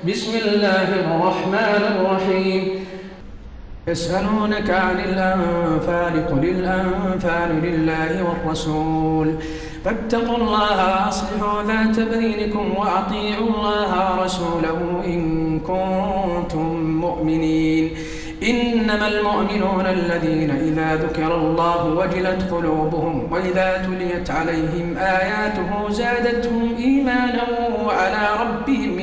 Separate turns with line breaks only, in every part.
بسم الله الرحمن الرحيم. يسألونك عن الأنفال قل الأنفال لله والرسول. فاتقوا الله وأصلحوا ذات بينكم وأطيعوا الله ورسوله إن كنتم مؤمنين. إنما المؤمنون الذين إذا ذكر الله وجلت قلوبهم وإذا تليت عليهم آياته زادتهم إيمانا وعلى ربهم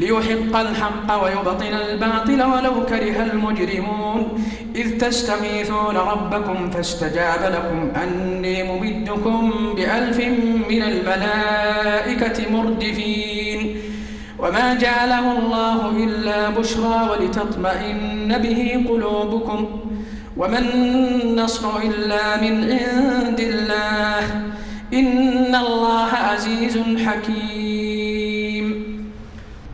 ليحق الحق ويبطل الباطل ولو كره المجرمون. إذ تستغيثون ربكم فاستجاب لكم. أني ممدكم بألف من الملائكة مردفين. وما جعله الله إلا بشرى ولتطمئن به قلوبكم. وما النصر إلا من عند الله. إن الله عزيز حكيم.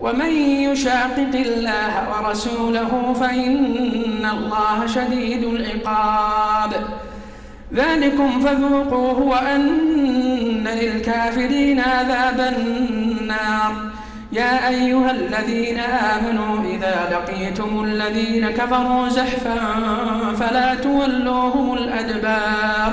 ومن يشاقق الله ورسوله فإن الله شديد العقاب. ذلكم فذوقوه وأن للكافرين عذاب النار. يا أيها الذين آمنوا إذا لقيتم الذين كفروا زحفا فلا تولوهم الأدبار.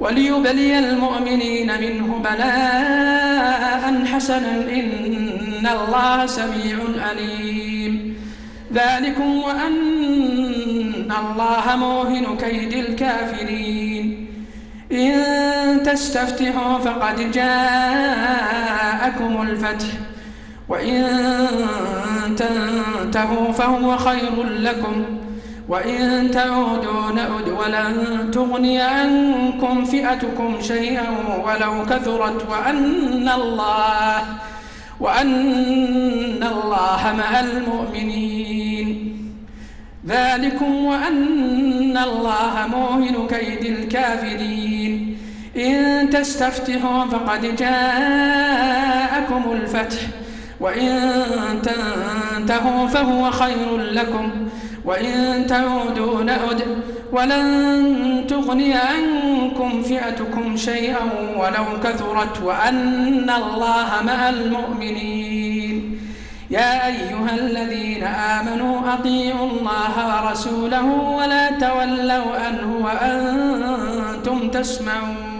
وليبلي المؤمنين منه بلاء حسنا إن الله سميع عليم ذلكم وأن الله موهن كيد الكافرين. إن تستفتحوا فقد جاءكم الفتح وإن تنتهوا فهو خير لكم. وإن تعودوا نعد ولن تغني عنكم فئتكم شيئا ولو كثرت وأن الله وأن الله مع المؤمنين. ذلكم وأن الله موهن كيد الكافرين. إن تستفتحوا فقد جاءكم الفتح. وإن تنتهوا فهو خير لكم وإن تعودوا نعد ولن تغني عنكم فئتكم شيئا ولو كثرت وأن الله مع المؤمنين. يا أيها الذين آمنوا أطيعوا الله ورسوله ولا تولوا عنه وأنتم تسمعون.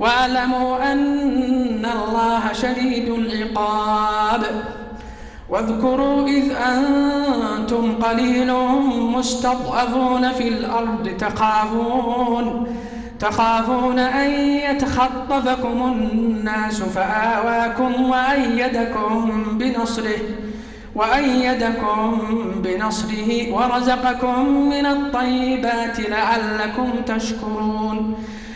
واعلموا أن الله شديد العقاب. واذكروا إذ أنتم قليل مستضعفون في الأرض تخافون تخافون أن يتخطفكم الناس فآواكم وأيدكم بنصره وأيدكم بنصره ورزقكم من الطيبات لعلكم تشكرون.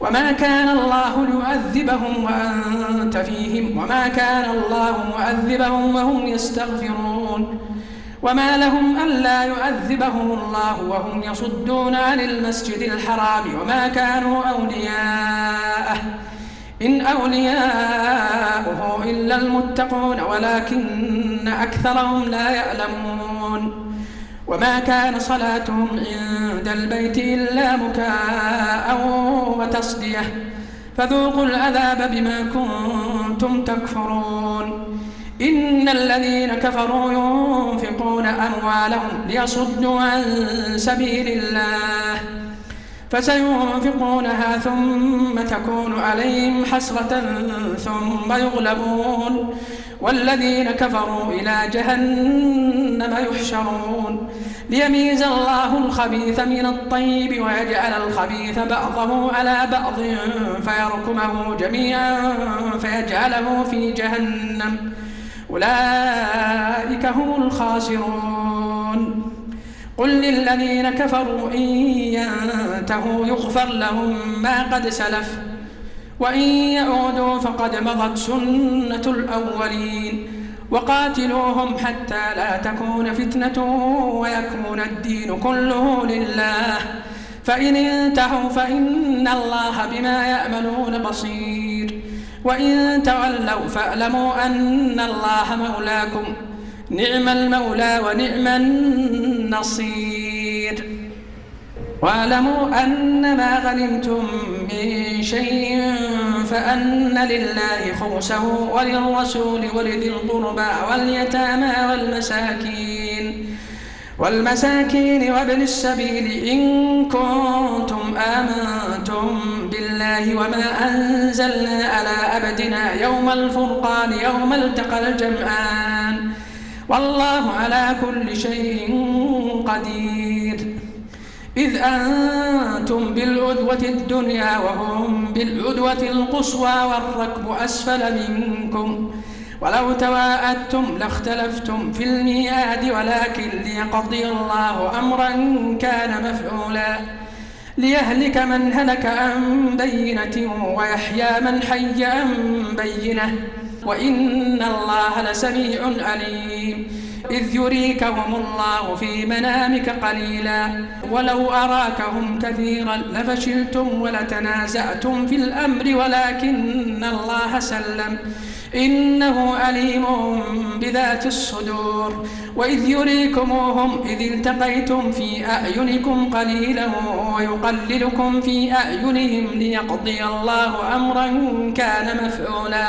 وما كان الله ليعذبهم وأنت فيهم وما كان الله معذبهم وهم يستغفرون وما لهم ألا يعذبهم الله وهم يصدون عن المسجد الحرام وما كانوا أولياءه إن أولياؤه إلا المتقون ولكن أكثرهم لا يعلمون وما كان صلاتهم عند البيت إلا مكاء وتصدية. فذوقوا العذاب بما كنتم تكفرون. إن الذين كفروا ينفقون أموالهم ليصدوا عن سبيل الله. فسينفقونها ثم تكون عليهم حسرة ثم يغلبون. والذين كفروا إلى جهنم يحشرون. ليميز الله الخبيث من الطيب ويجعل الخبيث بعضه على بعض فيركمه جميعا فيجعله في جهنم. أولئك هم الخاسرون. قل للذين كفروا إن ينتهوا يغفر لهم ما قد سلف. وإن يعودوا فقد مضت سنة الأولين. وقاتلوهم حتى لا تكون فتنة ويكون الدين كله لله. فإن انتهوا فإن الله بما يأملون بصير. وإن تولوا فاعلموا أن الله مولاكم. نعم المولى ونعم النصير. واعلموا أن ما غنمتم من شيء فأن لله خمسه وللرسول ولذي القربى واليتامى والمساكين والمساكين وابن السبيل إن كنتم آمنتم بالله وما أنزلنا على أبدنا يوم الفرقان يوم التقى الجمعان والله على كل شيء قدير. إذ أنتم بالعدوة الدنيا وهم بالعدوة القصوى والركب أسفل منكم. ولو تواءدتم لاختلفتم في الميعاد ولكن ليقضي الله أمرا كان مفعولا. ليهلك من هلك عن بينة ويحيى من حي عن بينة. وإن الله لسميع عليم. إذ يريكهم الله في منامك قليلا. ولو أراكهم كثيرا لفشلتم ولتنازعتم في الأمر ولكن الله سلم. إنه عليم بذات الصدور. وإذ يريكموهم إذ التقيتم في أعينكم قليلا ويقللكم في أعينهم ليقضي الله أمرا كان مفعولا.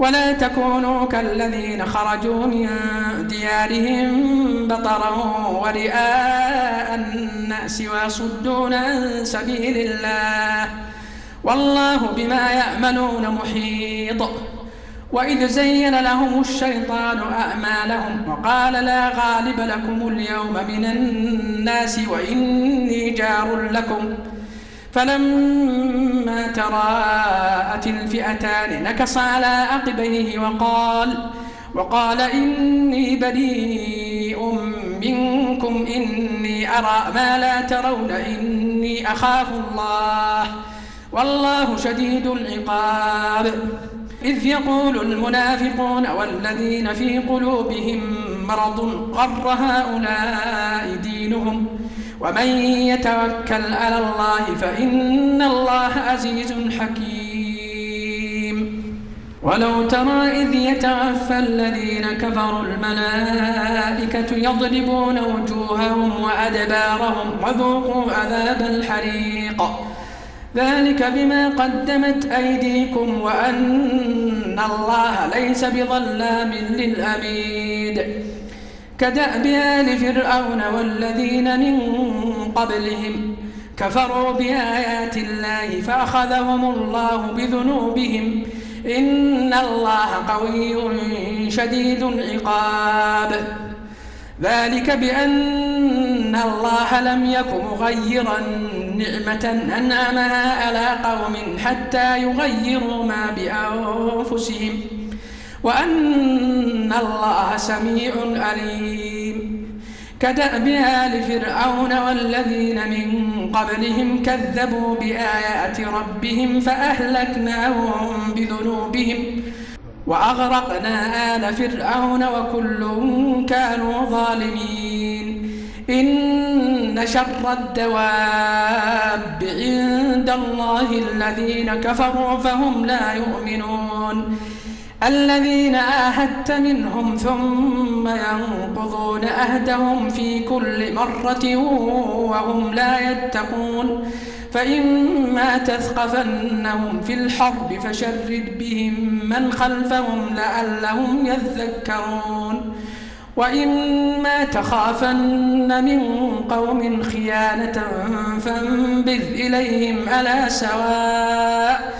ولا تكونوا كالذين خرجوا من ديارهم بطرا ورئاء الناس ويصدون عن سبيل الله والله بما يعملون محيط. وإذ زين لهم الشيطان أعمالهم وقال لا غالب لكم اليوم من الناس وإني جار لكم. فلما تراءت الفئتان نكص على عقبيه وقال وقال إني بريء منكم إني أرى ما لا ترون إني أخاف الله والله شديد العقاب. إذ يقول المنافقون والذين في قلوبهم مرض غر هؤلاء دينهم ومن يتوكل على الله فإن الله عزيز حكيم. ولو ترى إذ يتوفى الذين كفروا الملائكة يضربون وجوههم وأدبارهم وذوقوا عذاب الحريق. ذلك بما قدمت أيديكم وأن الله ليس بظلام للأبيد كدأب آل فرعون والذين من قبلهم كفروا بآيات الله فأخذهم الله بذنوبهم إن الله قوي شديد العقاب. ذلك بأن الله لم يك مغيرا نعمة أنعمها على قوم حتى يغيروا ما بأنفسهم. وأن الله سميع عليم كدأب آل فرعون والذين من قبلهم كذبوا بآيات ربهم فأهلكناهم بذنوبهم وأغرقنا آل فرعون وكل كانوا ظالمين. إن شر الدواب عند الله الذين كفروا فهم لا يؤمنون. الذين آهدت منهم ثم ينقضون أهدهم في كل مرة وهم لا يتقون فإما تثقفنهم في الحرب فشرد بهم من خلفهم لعلهم يذكرون وإما تخافن من قوم خيانة فانبذ إليهم على سواء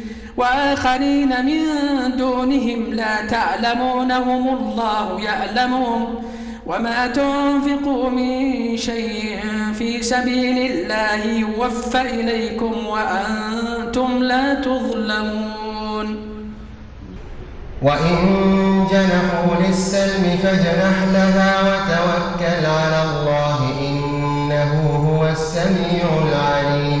وآخرين من دونهم لا تعلمونهم الله يعلمهم وما تنفقوا من شيء في سبيل الله يوفى إليكم وأنتم لا تظلمون.
وإن جنحوا للسلم فاجنح لها وتوكل على الله إنه هو السميع العليم.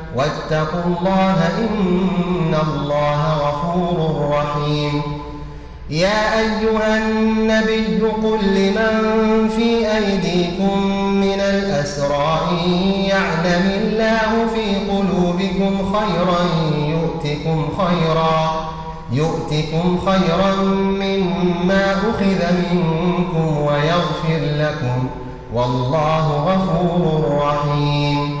واتقوا الله إن الله غفور رحيم. يا أيها النبي قل لمن في أيديكم من الأسرى يعلم الله في قلوبكم خيرا يؤتكم خيرا يؤتكم خيرا مما أخذ منكم ويغفر لكم. والله غفور رحيم.